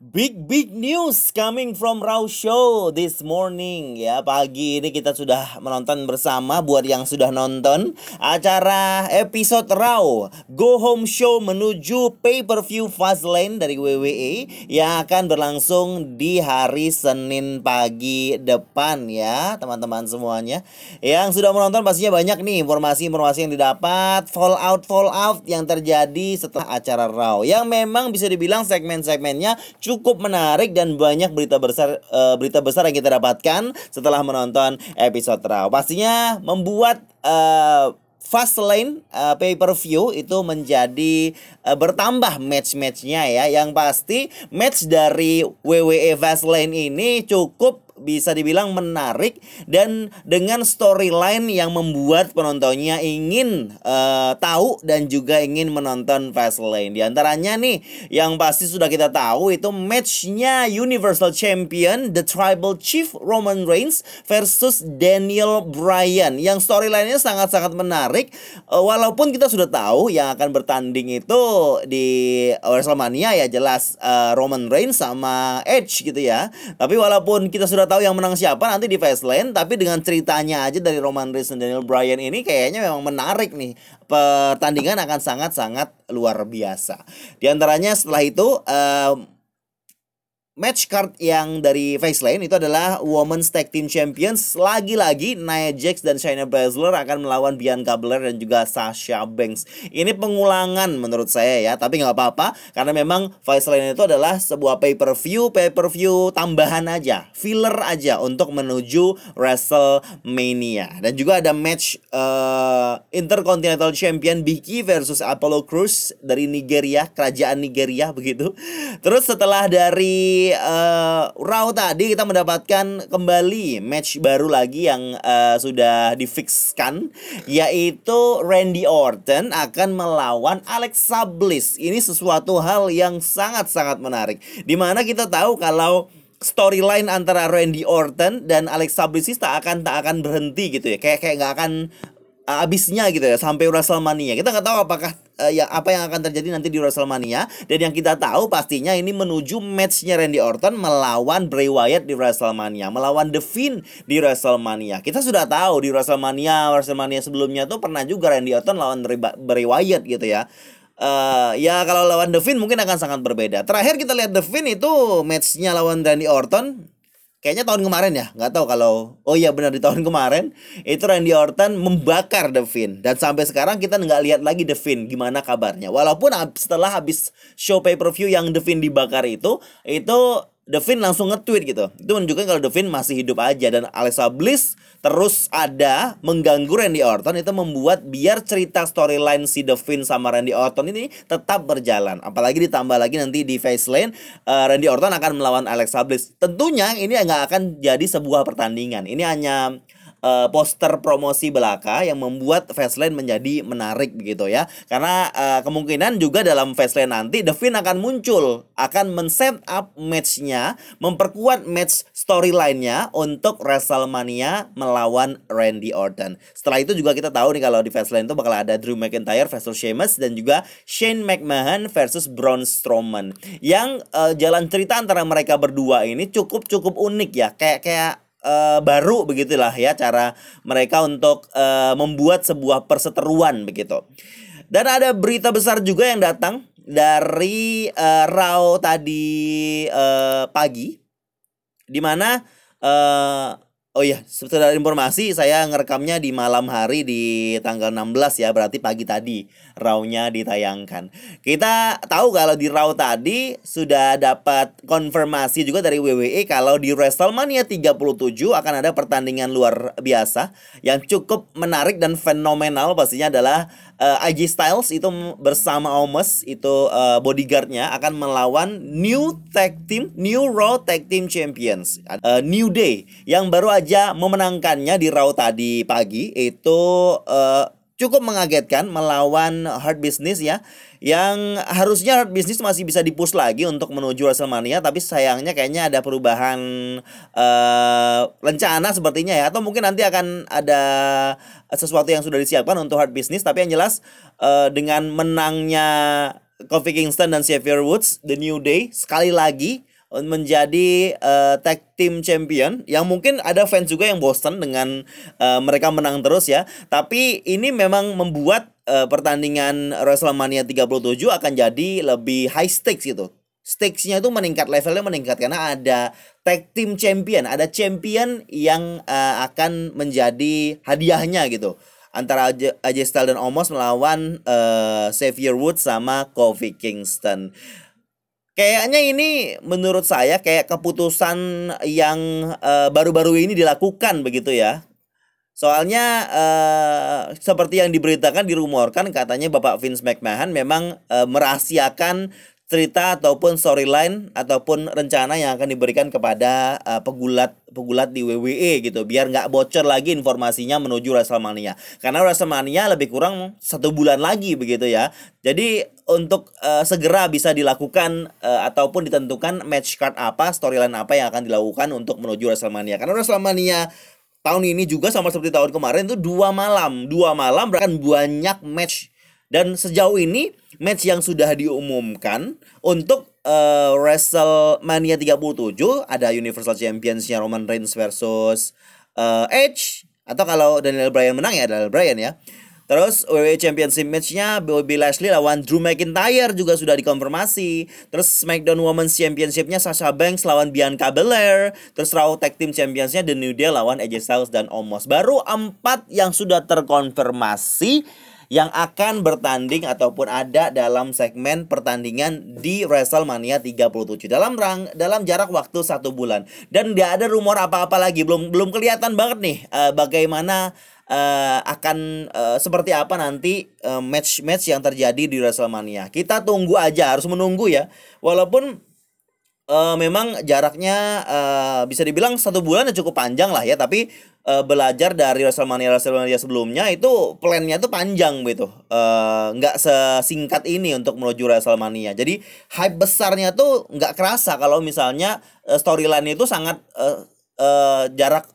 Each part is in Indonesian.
Big big news coming from Raw Show this morning. Ya pagi ini kita sudah menonton bersama buat yang sudah nonton acara episode Raw Go Home Show menuju pay per view Fastlane dari WWE yang akan berlangsung di hari Senin pagi depan ya teman-teman semuanya. Yang sudah menonton pastinya banyak nih informasi-informasi yang didapat fallout fallout yang terjadi setelah acara Raw yang memang bisa dibilang segmen-segmennya cukup menarik dan banyak berita besar uh, berita besar yang kita dapatkan setelah menonton episode Raw. Pastinya membuat uh, Fastlane uh, pay per view itu menjadi uh, bertambah match-matchnya ya. Yang pasti match dari WWE Fastlane ini cukup bisa dibilang menarik dan dengan storyline yang membuat penontonnya ingin uh, tahu dan juga ingin menonton Fastlane. Di antaranya nih yang pasti sudah kita tahu itu matchnya Universal Champion The Tribal Chief Roman Reigns versus Daniel Bryan yang storylinenya sangat-sangat menarik uh, walaupun kita sudah tahu yang akan bertanding itu di WrestleMania ya jelas uh, Roman Reigns sama Edge gitu ya. Tapi walaupun kita sudah tahu yang menang siapa nanti di Fastlane tapi dengan ceritanya aja dari Roman Reigns dan Daniel Bryan ini kayaknya memang menarik nih. Pertandingan akan sangat-sangat luar biasa. Di antaranya setelah itu uh, match card yang dari Facelane itu adalah Women's Tag Team Champions. Lagi-lagi Nia Jax dan Shayna Baszler akan melawan Bianca Belair dan juga Sasha Banks. Ini pengulangan menurut saya ya, tapi nggak apa-apa karena memang Facelane itu adalah sebuah pay-per-view, pay-per-view tambahan aja, filler aja untuk menuju WrestleMania. Dan juga ada match uh, Intercontinental Champion Becky versus Apollo Crews dari Nigeria, kerajaan Nigeria begitu. Terus setelah dari uh, Raw tadi kita mendapatkan kembali match baru lagi yang uh, sudah difixkan yaitu Randy Orton akan melawan Alexa Bliss. Ini sesuatu hal yang sangat-sangat menarik. Di mana kita tahu kalau storyline antara Randy Orton dan Alexa Bliss tak akan tak akan berhenti gitu ya. Kayak kayak nggak akan abisnya gitu ya sampai WrestleMania. Kita nggak tahu apakah uh, ya apa yang akan terjadi nanti di WrestleMania dan yang kita tahu pastinya ini menuju matchnya Randy Orton melawan Bray Wyatt di WrestleMania, melawan The Fiend di WrestleMania. Kita sudah tahu di WrestleMania WrestleMania sebelumnya tuh pernah juga Randy Orton lawan Bray Wyatt gitu ya. Uh, ya kalau lawan The Fiend mungkin akan sangat berbeda. Terakhir kita lihat The Fiend itu matchnya lawan Randy Orton kayaknya tahun kemarin ya nggak tahu kalau oh iya benar di tahun kemarin itu Randy Orton membakar Fiend. Dan sampai sekarang kita nggak lihat lagi Fiend gimana kabarnya. Walaupun setelah habis show pay per view yang Fiend dibakar itu itu Devin langsung nge-tweet gitu. Itu menunjukkan kalau Devin masih hidup aja dan Alexa Bliss terus ada mengganggu Randy Orton itu membuat biar cerita storyline si Devin sama Randy Orton ini tetap berjalan. Apalagi ditambah lagi nanti di Facelane uh, Randy Orton akan melawan Alexa Bliss. Tentunya ini nggak akan jadi sebuah pertandingan. Ini hanya uh, poster promosi belaka yang membuat Fastlane menjadi menarik begitu ya. Karena uh, kemungkinan juga dalam Fastlane nanti The Fiend akan muncul, akan men-set up matchnya, memperkuat match storyline-nya untuk WrestleMania melawan Randy Orton. Setelah itu juga kita tahu nih kalau di Fastlane itu bakal ada Drew McIntyre versus Sheamus dan juga Shane McMahon versus Braun Strowman. Yang uh, jalan cerita antara mereka berdua ini cukup cukup unik ya. Kayak kayak uh, baru begitulah ya cara mereka untuk uh, membuat sebuah perseteruan begitu. Dan ada berita besar juga yang datang dari uh, Raw tadi uh, pagi di mana uh, Oh iya, setelah informasi. Saya ngerekamnya di malam hari di tanggal 16 ya, berarti pagi tadi. Raw-nya ditayangkan. Kita tahu kalau di raw tadi sudah dapat konfirmasi juga dari WWE kalau di WrestleMania 37 akan ada pertandingan luar biasa yang cukup menarik dan fenomenal. Pastinya adalah uh, eh, IG Styles itu bersama Omos itu uh, bodyguardnya akan melawan New Tag Team New Raw Tag Team Champions. Uh, New Day yang baru aja memenangkannya di Raw tadi pagi. Itu uh, cukup mengagetkan melawan Hard Business ya. Yang harusnya Hard Business masih bisa dipush lagi untuk menuju WrestleMania tapi sayangnya kayaknya ada perubahan uh, rencana sepertinya ya. Atau mungkin nanti akan ada sesuatu yang sudah disiapkan untuk Hard Business tapi yang jelas uh, dengan menangnya Kofi Kingston dan Xavier Woods The New Day sekali lagi menjadi uh, tag team champion yang mungkin ada fans juga yang bosan dengan uh, mereka menang terus ya. Tapi ini memang membuat uh, pertandingan WrestleMania 37 akan jadi lebih high stakes gitu. Stakesnya itu meningkat levelnya meningkat karena ada tag team champion, ada champion yang uh, akan menjadi hadiahnya gitu antara AJ Styles dan Omos melawan uh, Xavier Woods sama Kofi Kingston. Kayaknya ini menurut saya kayak keputusan yang eh, baru-baru uh, ini dilakukan begitu ya. Soalnya uh, seperti yang diberitakan dirumorkan katanya Bapak Vince McMahon memang uh, merahasiakan cerita ataupun storyline ataupun rencana yang akan diberikan kepada uh, pegulat pegulat di WWE gitu biar nggak bocor lagi informasinya menuju WrestleMania. Karena WrestleMania lebih kurang satu bulan lagi begitu ya. Jadi untuk uh, segera bisa dilakukan uh, ataupun ditentukan match card apa storyline apa yang akan dilakukan untuk menuju WrestleMania. Karena WrestleMania tahun ini juga sama seperti tahun kemarin itu dua malam. Dua malam bahkan banyak match dan sejauh ini match yang sudah diumumkan untuk uh, WrestleMania 37 ada Universal Championsnya Roman Reigns versus uh, Edge atau kalau Daniel Bryan menang ya Daniel Bryan ya. Terus WWE Championship match-nya Bobby Lashley lawan Drew McIntyre juga sudah dikonfirmasi. Terus SmackDown Women's Championship-nya Sasha Banks lawan Bianca Belair. Terus Raw Tag Team Champions-nya The New Day lawan AJ Styles dan Omos. Baru empat yang sudah terkonfirmasi yang akan bertanding ataupun ada dalam segmen pertandingan di WrestleMania 37 dalam rang dalam jarak waktu satu bulan dan tidak ada rumor apa-apa lagi belum belum kelihatan banget nih uh, bagaimana uh, akan uh, seperti apa nanti match-match uh, yang terjadi di WrestleMania. Kita tunggu aja, harus menunggu ya. Walaupun uh, memang jaraknya uh, bisa dibilang satu bulan cukup panjang lah ya, tapi uh, belajar dari WrestleMania WrestleMania sebelumnya itu plannya tuh panjang gitu uh, nggak sesingkat ini untuk menuju WrestleMania jadi hype besarnya tuh nggak kerasa kalau misalnya uh, storyline itu sangat uh, uh, jarak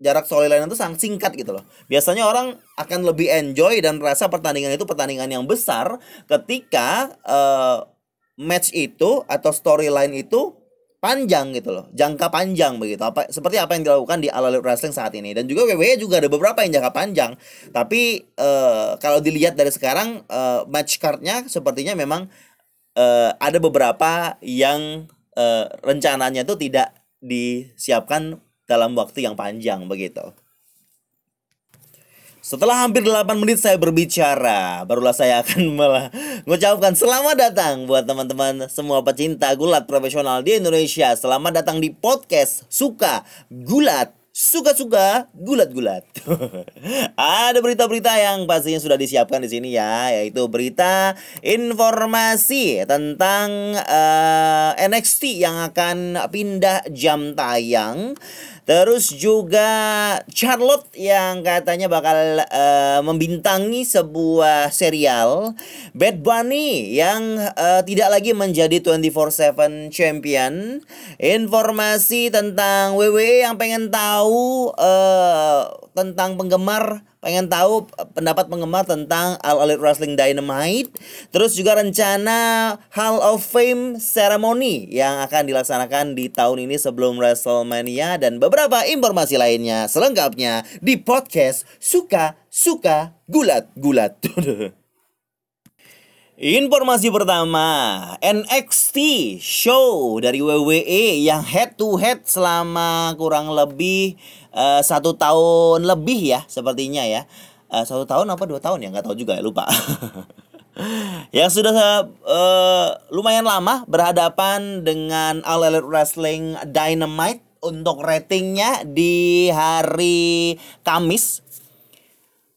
jarak storyline itu sangat singkat gitu loh. Biasanya orang akan lebih enjoy dan rasa pertandingan itu pertandingan yang besar ketika uh, match itu atau storyline itu panjang gitu loh jangka panjang begitu. Apa seperti apa yang dilakukan di All Elite Wrestling saat ini. Dan juga WWE juga ada beberapa yang jangka panjang. Tapi uh, kalau dilihat dari sekarang uh, match cardnya sepertinya memang uh, ada beberapa yang uh, rencananya itu tidak disiapkan dalam waktu yang panjang begitu setelah hampir 8 menit saya berbicara, barulah saya akan mengucapkan selamat datang buat teman-teman semua pecinta gulat profesional di Indonesia. Selamat datang di podcast Suka Gulat suka-suka gulat-gulat. Ada berita-berita yang pastinya sudah disiapkan di sini ya, yaitu berita informasi tentang uh, eh, NXT yang akan pindah jam tayang Terus juga Charlotte yang katanya bakal uh, membintangi sebuah serial Bad Bunny yang uh, tidak lagi menjadi 24/7 champion. Informasi tentang WWE yang pengen tahu uh, tentang penggemar pengen tahu pendapat penggemar tentang All Elite Wrestling Dynamite. Terus juga rencana Hall of Fame Ceremony yang akan dilaksanakan di tahun ini sebelum WrestleMania dan beberapa informasi lainnya selengkapnya di podcast Suka Suka Gulat Gulat Informasi pertama, NXT show dari WWE yang head to head selama kurang lebih uh, satu tahun lebih ya sepertinya ya. Uh, satu tahun apa dua tahun ya nggak tahu juga ya lupa. yang sudah uh, lumayan lama berhadapan dengan All Elite Wrestling Dynamite untuk ratingnya di hari Kamis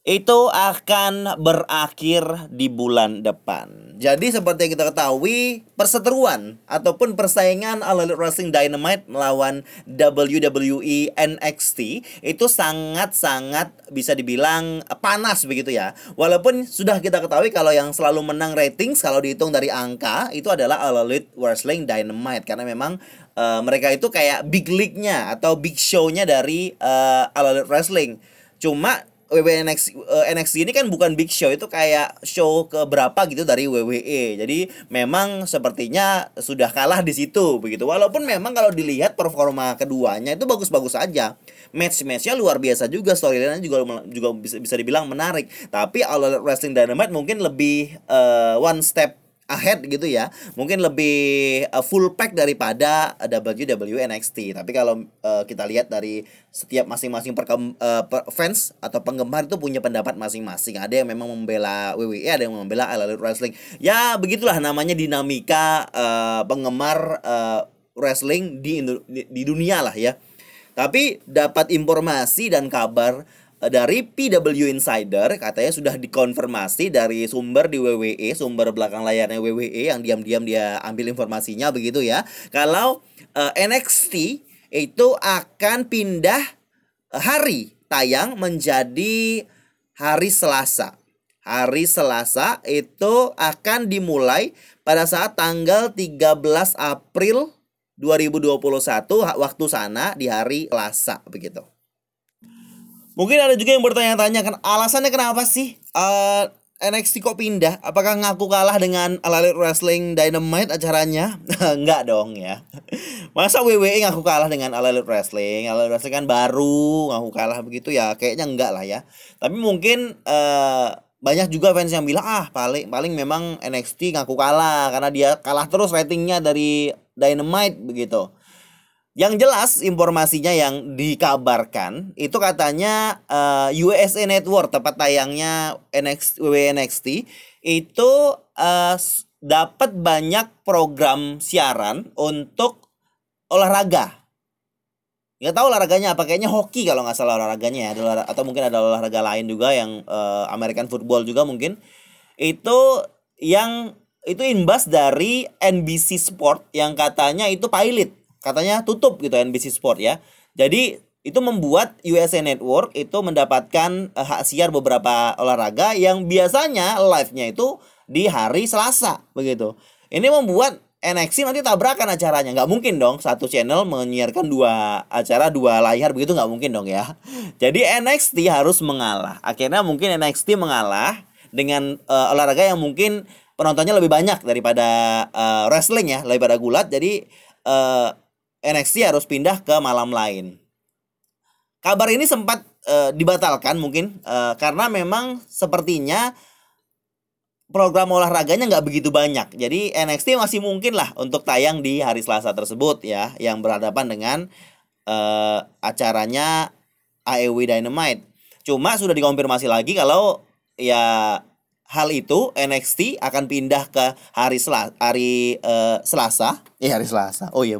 itu akan berakhir di bulan depan. Jadi seperti yang kita ketahui, perseteruan ataupun persaingan All Elite Wrestling Dynamite melawan WWE NXT itu sangat-sangat bisa dibilang panas begitu ya. Walaupun sudah kita ketahui kalau yang selalu menang ratings kalau dihitung dari angka itu adalah All Elite Wrestling Dynamite karena memang uh, mereka itu kayak big league-nya atau big show-nya dari uh, All Elite Wrestling. Cuma WWE NXT, uh, NXT ini kan bukan big show itu kayak show ke berapa gitu dari WWE. Jadi memang sepertinya sudah kalah di situ begitu. Walaupun memang kalau dilihat performa keduanya itu bagus-bagus aja. Match-matchnya luar biasa juga, storyline juga juga bisa bisa dibilang menarik. Tapi All Wrestling Dynamite mungkin lebih uh, one step ahead gitu ya. Mungkin lebih uh, full pack daripada WWE NXT tapi kalau uh, kita lihat dari setiap masing-masing uh, fans atau penggemar itu punya pendapat masing-masing. Ada yang memang membela WWE ada yang membela All Elite Wrestling. Ya begitulah namanya dinamika uh, penggemar uh, wrestling di di dunia lah ya. Tapi dapat informasi dan kabar Eh, dari PW Insider katanya sudah dikonfirmasi dari sumber di WWE, sumber belakang layarnya WWE yang diam-diam dia ambil informasinya begitu ya. Kalau uh, eh, NXT itu akan pindah hari tayang menjadi hari Selasa. Hari Selasa itu akan dimulai pada saat tanggal 13 April 2021 waktu sana di hari Selasa begitu. Mungkin ada juga yang bertanya-tanya kan alasannya kenapa sih uh, eh, NXT kok pindah? Apakah ngaku kalah dengan Elite Wrestling Dynamite acaranya? Enggak dong ya. Masa WWE ngaku kalah dengan Elite Wrestling? Elite Wrestling kan baru ngaku kalah begitu ya. Kayaknya enggak lah ya. Tapi mungkin uh, banyak juga fans yang bilang ah paling paling memang NXT ngaku kalah karena dia kalah terus ratingnya dari Dynamite begitu. Yang jelas informasinya yang dikabarkan itu katanya uh, eh, USA Network tempat tayangnya NXT WWE NXT itu uh, dapat banyak program siaran untuk olahraga. Nggak tahu olahraganya apa kayaknya hoki kalau nggak salah olahraganya ya atau mungkin ada olahraga lain juga yang uh, American football juga mungkin itu yang itu imbas dari NBC Sport yang katanya itu pilot katanya tutup gitu NBC Sport ya. Jadi itu membuat USA Network itu mendapatkan uh, hak siar beberapa olahraga yang biasanya live-nya itu di hari Selasa begitu. Ini membuat NXT nanti tabrakan acaranya nggak mungkin dong satu channel menyiarkan dua acara dua layar begitu nggak mungkin dong ya. Jadi NXT harus mengalah. Akhirnya mungkin NXT mengalah dengan uh, olahraga yang mungkin penontonnya lebih banyak daripada uh, wrestling ya, lebih pada gulat. Jadi NXT harus pindah ke malam lain. Kabar ini sempat uh, dibatalkan mungkin uh, karena memang sepertinya program olahraganya nggak begitu banyak. Jadi NXT masih mungkin lah untuk tayang di hari Selasa tersebut ya, yang berhadapan dengan uh, acaranya AEW Dynamite. Cuma sudah dikonfirmasi lagi kalau ya hal itu NXT akan pindah ke hari Selasa, hari uh, Selasa. Eh hari Selasa. Oh iya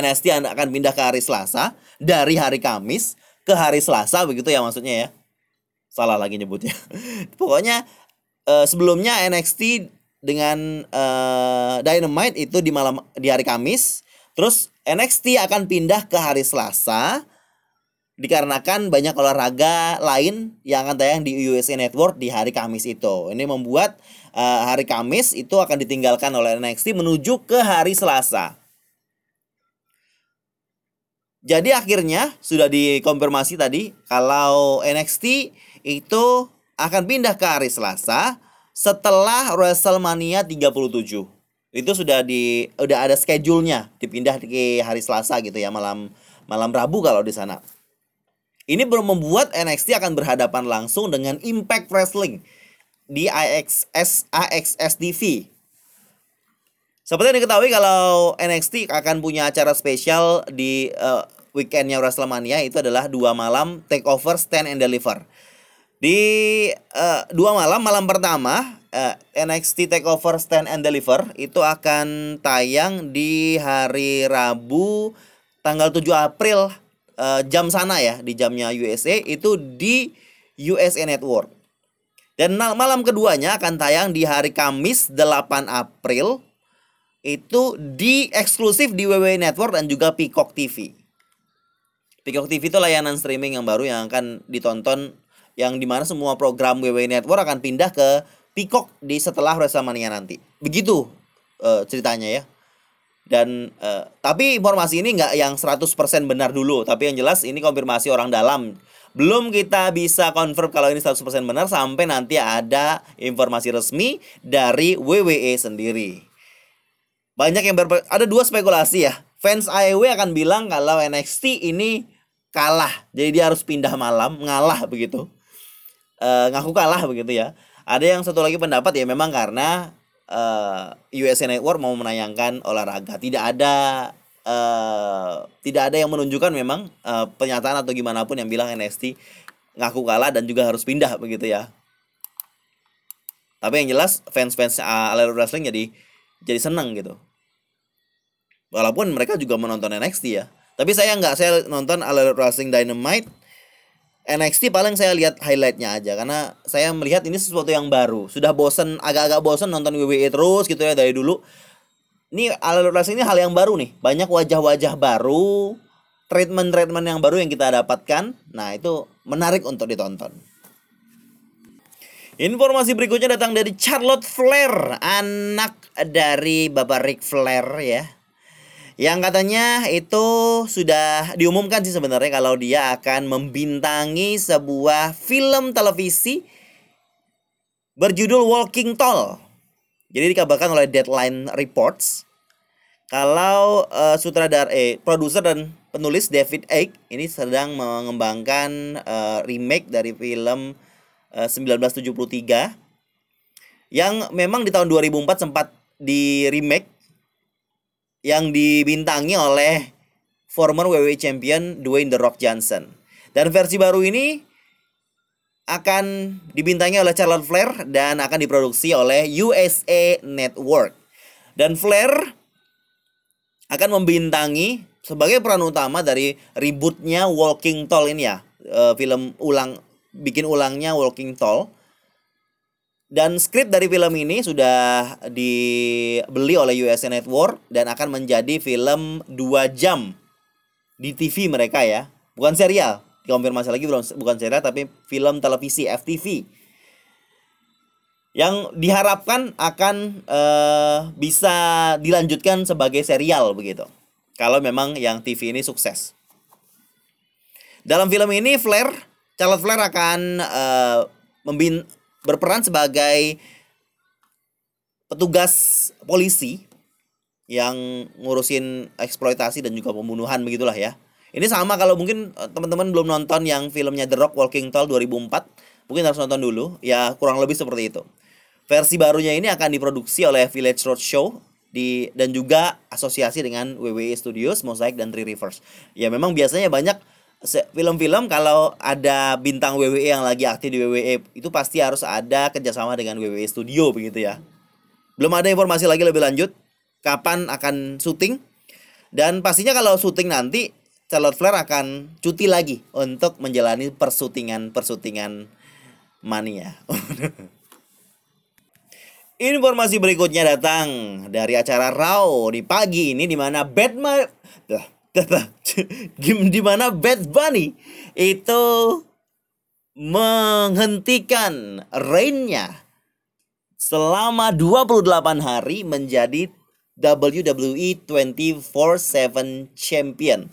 bener NXT akan pindah ke hari Selasa dari hari Kamis ke hari Selasa begitu ya maksudnya ya. Salah lagi nyebutnya. Pokoknya uh, sebelumnya NXT dengan uh, Dynamite itu di malam di hari Kamis, terus NXT akan pindah ke hari Selasa dikarenakan banyak olahraga lain yang akan tayang di USA Network di hari Kamis itu. Ini membuat uh, hari Kamis itu akan ditinggalkan oleh NXT menuju ke hari Selasa. Jadi akhirnya sudah dikonfirmasi tadi kalau NXT itu akan pindah ke hari Selasa setelah WrestleMania 37. Itu sudah di udah ada schedule-nya dipindah ke hari Selasa gitu ya malam malam Rabu kalau di sana. Ini belum membuat NXT akan berhadapan langsung dengan Impact Wrestling di AXS AXS TV seperti yang diketahui kalau NXT akan punya acara spesial di uh, weekendnya WrestleMania itu adalah dua malam takeover stand and deliver. Di uh, dua malam, malam pertama uh, NXT Takeover Stand and Deliver itu akan tayang di hari Rabu tanggal 7 April uh, jam sana ya di jamnya USA itu di USA Network. Dan malam keduanya akan tayang di hari Kamis 8 April itu di eksklusif di WWE Network dan juga Peacock TV. Peacock TV itu layanan streaming yang baru yang akan ditonton yang di mana semua program WWE Network akan pindah ke Peacock di setelah WrestleMania nanti. Begitu uh, ceritanya ya. dan uh, tapi informasi ini nggak yang 100% benar dulu tapi yang jelas ini konfirmasi orang dalam belum kita bisa confirm kalau ini 100% benar sampai nanti ada informasi resmi dari WWE sendiri. Banyak yang berpe ada dua spekulasi ya. Fans AEW akan bilang kalau NXT ini kalah, jadi dia harus pindah malam, ngalah begitu. E, ngaku kalah begitu ya. Ada yang satu lagi pendapat ya memang karena uh, eh, USA Network mau menayangkan olahraga. Tidak ada uh, tidak ada yang menunjukkan memang uh, pernyataan atau gimana pun yang bilang NXT ngaku kalah dan juga harus pindah begitu ya. Tapi yang jelas fans-fans All Wrestling jadi jadi senang gitu. Walaupun mereka juga menonton NXT ya. Tapi saya nggak saya nonton All Wrestling Dynamite NXT paling saya lihat highlightnya aja karena saya melihat ini sesuatu yang baru. Sudah bosen, agak-agak bosen nonton WWE terus gitu ya dari dulu ini alur ini hal yang baru nih. Banyak wajah-wajah baru, treatment-treatment yang baru yang kita dapatkan. Nah, itu menarik untuk ditonton. Informasi berikutnya datang dari Charlotte Flair, anak dari Bapak Ric Flair ya. Yang katanya itu sudah diumumkan sih sebenarnya kalau dia akan membintangi sebuah film televisi berjudul Walking Tall. Jadi dikabarkan oleh Deadline Reports kalau uh, sutradara eh produser dan penulis David Egg ini sedang mengembangkan uh, remake dari film uh, eh, 1973 yang memang di tahun 2004 sempat di remake yang dibintangi oleh former WWE champion Dwayne The Rock Johnson. Dan versi baru ini akan dibintangi oleh Charlotte Flair dan akan diproduksi oleh USA Network. Dan Flair akan membintangi sebagai peran utama dari ributnya Walking Tall ini ya. E, film ulang bikin ulangnya Walking Tall. Dan skrip dari film ini sudah dibeli oleh USA Network dan akan menjadi film 2 jam di TV mereka ya. Bukan serial dikonfirmasi lagi belum bukan serial tapi film televisi FTV yang diharapkan akan uh, bisa dilanjutkan sebagai serial begitu. Kalau memang yang TV ini sukses. Dalam film ini Flair Charlotte Flair akan uh, berperan sebagai petugas polisi yang ngurusin eksploitasi dan juga pembunuhan begitulah ya ini sama kalau mungkin eh, teman-teman belum nonton yang filmnya The Rock Walking Tall 2004, mungkin harus nonton dulu. Ya kurang lebih seperti itu. Versi barunya ini akan diproduksi oleh Village Roadshow di dan juga asosiasi dengan WWE Studios, Mosaic dan Three Rivers. Ya memang biasanya banyak film-film kalau ada bintang WWE yang lagi aktif di WWE itu pasti harus ada kerjasama dengan WWE Studio begitu ya. Belum ada informasi lagi lebih lanjut kapan akan syuting dan pastinya kalau syuting nanti Charlotte Flair akan cuti lagi untuk menjalani persutingan-persutingan mania. Informasi berikutnya datang dari acara Raw di pagi ini di mana Batman di mana Bad Bunny itu menghentikan reignnya selama 28 hari menjadi WWE 24/7 champion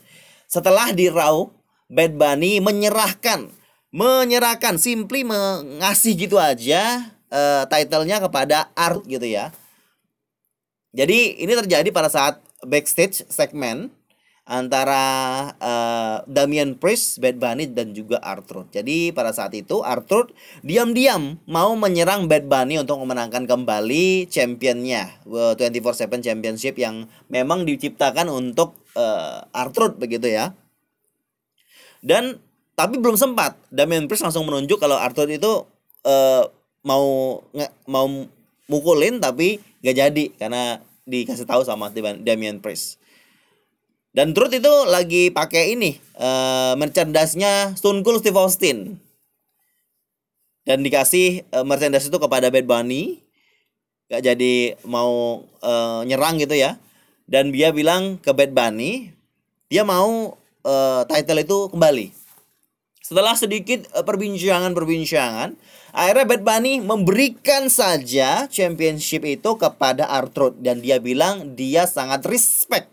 setelah di Raw, Bad Bunny menyerahkan menyerahkan simply mengasih gitu aja uh, titlenya kepada Art gitu ya. Jadi ini terjadi pada saat backstage segmen antara uh, Damian Priest, Bad Bunny dan juga Arthur. Jadi pada saat itu Arthur diam-diam mau menyerang Bad Bunny untuk memenangkan kembali championnya 24/7 Championship yang memang diciptakan untuk uh, Arthur begitu ya. Dan tapi belum sempat. Damian Priest langsung menunjuk kalau Arthur itu uh, mau nge, mau mukulin tapi gak jadi karena dikasih tahu sama Damian Priest. Dan Truth itu lagi pakai ini uh, merchandise-nya Stone Cold Steve Austin. Dan dikasih uh, merchandise itu kepada Bad Bunny. Gak jadi mau uh, nyerang gitu ya dan dia bilang ke Bad Bunny dia mau uh, title itu kembali Setelah sedikit perbincangan-perbincangan, akhirnya Bad Bunny memberikan saja championship itu kepada Arthur dan dia bilang dia sangat respect,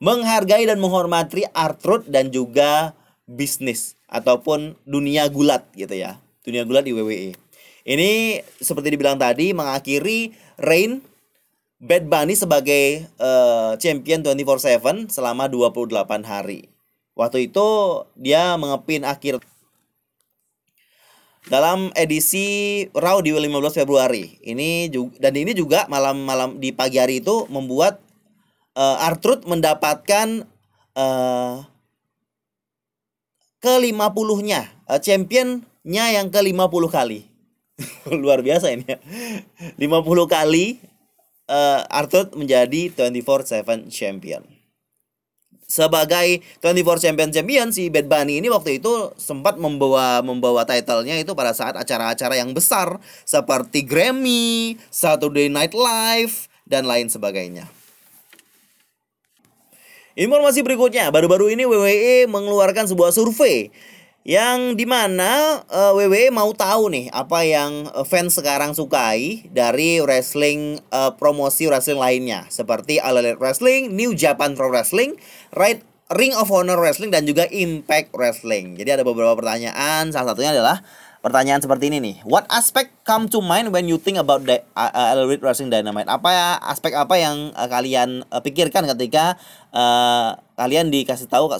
menghargai dan menghormati Arthur dan juga bisnis ataupun dunia gulat gitu ya. Dunia gulat di WWE. Ini seperti dibilang tadi mengakhiri reign Bad Bunny sebagai uh, champion 24/7 selama 28 hari. Waktu itu dia mengepin akhir dalam edisi Raw di 15 Februari. Ini juga dan ini juga malam-malam di pagi hari itu membuat uh, Artruth mendapatkan uh, ke-50-nya, uh, championnya yang ke-50 kali. Luar biasa ini ya. 50 kali uh, Artruth menjadi 24/7 champion sebagai 24 Champion Champion si Bad Bunny ini waktu itu sempat membawa membawa titlenya itu pada saat acara-acara yang besar seperti Grammy, Saturday Night Live dan lain sebagainya. Informasi berikutnya, baru-baru ini WWE mengeluarkan sebuah survei yang di mana uh, WWE mau tahu nih apa yang fans sekarang sukai dari wrestling uh, promosi wrestling lainnya seperti All Elite Wrestling, New Japan Pro Wrestling, Right Ring of Honor Wrestling dan juga Impact Wrestling. Jadi ada beberapa pertanyaan, salah satunya adalah pertanyaan seperti ini nih. What aspect come to mind when you think about the uh, Elite Wrestling Dynamite? Apa ya aspek apa yang uh, kalian uh, pikirkan ketika uh, kalian dikasih tahu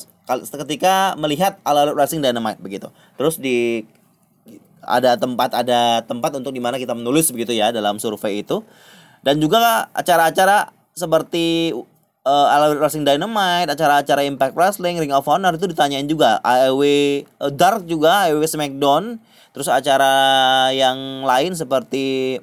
ketika melihat All Wrestling Dynamite begitu. Terus di ada tempat ada tempat untuk di mana kita menulis begitu ya dalam survei itu. Dan juga acara-acara seperti uh, All Wrestling Dynamite, acara-acara Impact Wrestling, Ring of Honor itu ditanyain juga. AEW uh, Dark juga, AEW SmackDown, terus acara yang lain seperti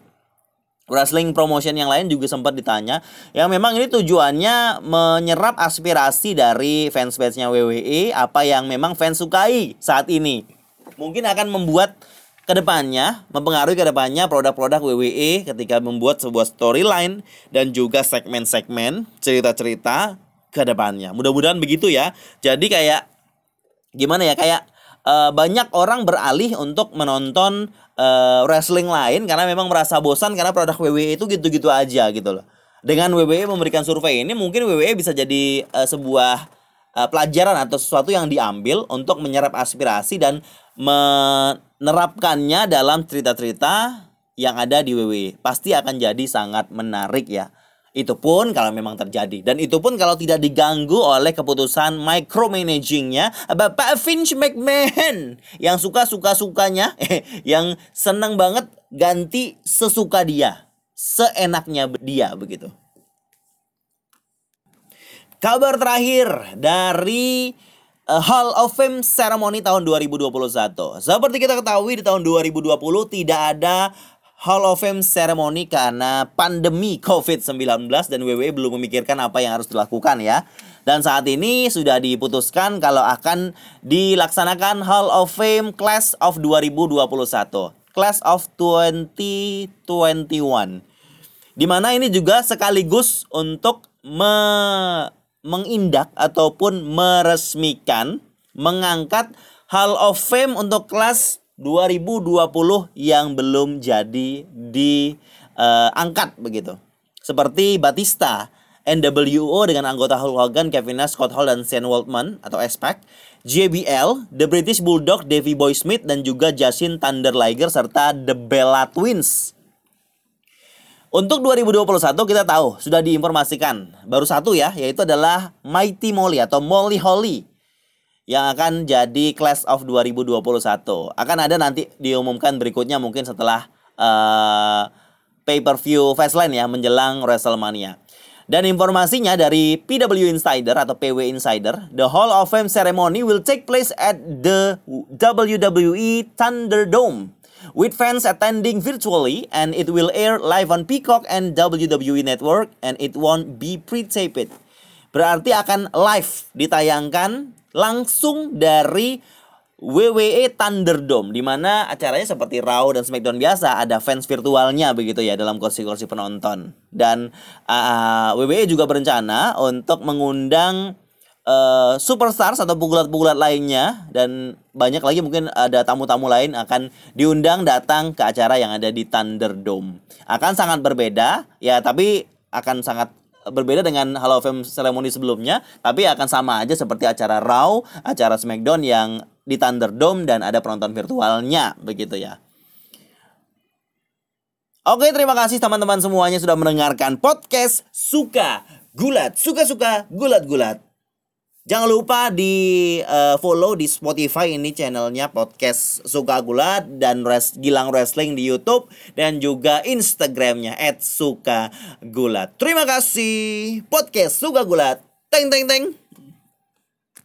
wrestling promotion yang lain juga sempat ditanya. Yang memang ini tujuannya menyerap aspirasi dari fans fansnya WWE apa yang memang fans sukai saat ini. Mungkin akan membuat ke depannya mempengaruhi ke depannya produk-produk WWE ketika membuat sebuah storyline dan juga segmen-segmen cerita-cerita ke depannya mudah-mudahan begitu ya. Jadi kayak gimana ya kayak uh, banyak orang beralih untuk menonton uh, wrestling lain karena memang merasa bosan karena produk WWE itu gitu-gitu aja gitu loh. Dengan WWE memberikan survei ini mungkin WWE bisa jadi uh, sebuah uh, pelajaran atau sesuatu yang diambil untuk menyerap aspirasi dan menerapkannya dalam cerita-cerita yang ada di WWE. Pasti akan jadi sangat menarik ya. Itu pun kalau memang terjadi. Dan itu pun kalau tidak diganggu oleh keputusan micromanagingnya Bapak Vince McMahon. Yang suka-suka-sukanya, yang senang banget ganti sesuka dia. Seenaknya dia begitu. Kabar terakhir dari uh, Hall of Fame Ceremony tahun 2021. Seperti kita ketahui di tahun 2020 tidak ada Hall of Fame ceremony karena pandemi COVID-19 dan WWE belum memikirkan apa yang harus dilakukan ya. Dan saat ini sudah diputuskan kalau akan dilaksanakan Hall of Fame Class of 2021. Class of 2021. Di mana ini juga sekaligus untuk me mengindak ataupun meresmikan mengangkat Hall of Fame untuk kelas 2020 yang belum jadi diangkat uh, begitu. Seperti Batista, NWO dengan anggota Hulk Hogan, Kevin Nash, Scott Hall, dan Shane Waltman atau SPAC, JBL, The British Bulldog, Davey Boy Smith, dan juga Justin Thunder Liger, serta The Bella Twins. Untuk 2021 kita tahu sudah diinformasikan baru satu ya yaitu adalah Mighty Molly atau Molly Holly yang akan jadi Class of 2021. Akan ada nanti diumumkan berikutnya mungkin setelah uh, pay-per-view Fastlane ya menjelang WrestleMania. Dan informasinya dari PW Insider atau PW Insider, the Hall of Fame ceremony will take place at the WWE Thunderdome with fans attending virtually and it will air live on Peacock and WWE Network and it won't be pre-taped. Berarti akan live ditayangkan langsung dari WWE Thunderdome di mana acaranya seperti Raw dan SmackDown biasa ada fans virtualnya begitu ya dalam kursi-kursi penonton dan uh, WWE juga berencana untuk mengundang uh, superstars atau pugulat-pugulat lainnya dan banyak lagi mungkin ada tamu-tamu lain akan diundang datang ke acara yang ada di Thunderdome. Akan sangat berbeda ya tapi akan sangat berbeda dengan Halo FM ceremony sebelumnya, tapi akan sama aja seperti acara Raw, acara Smackdown yang di Thunderdome dan ada penonton virtualnya begitu ya. Oke, terima kasih teman-teman semuanya sudah mendengarkan podcast Suka Gulat. Suka-suka gulat-gulat. Jangan lupa di uh, follow di Spotify ini channelnya podcast Suka Gulat dan Res Gilang Wrestling di YouTube dan juga Instagramnya @suka gulat. Terima kasih podcast Suka Gulat. Teng teng teng.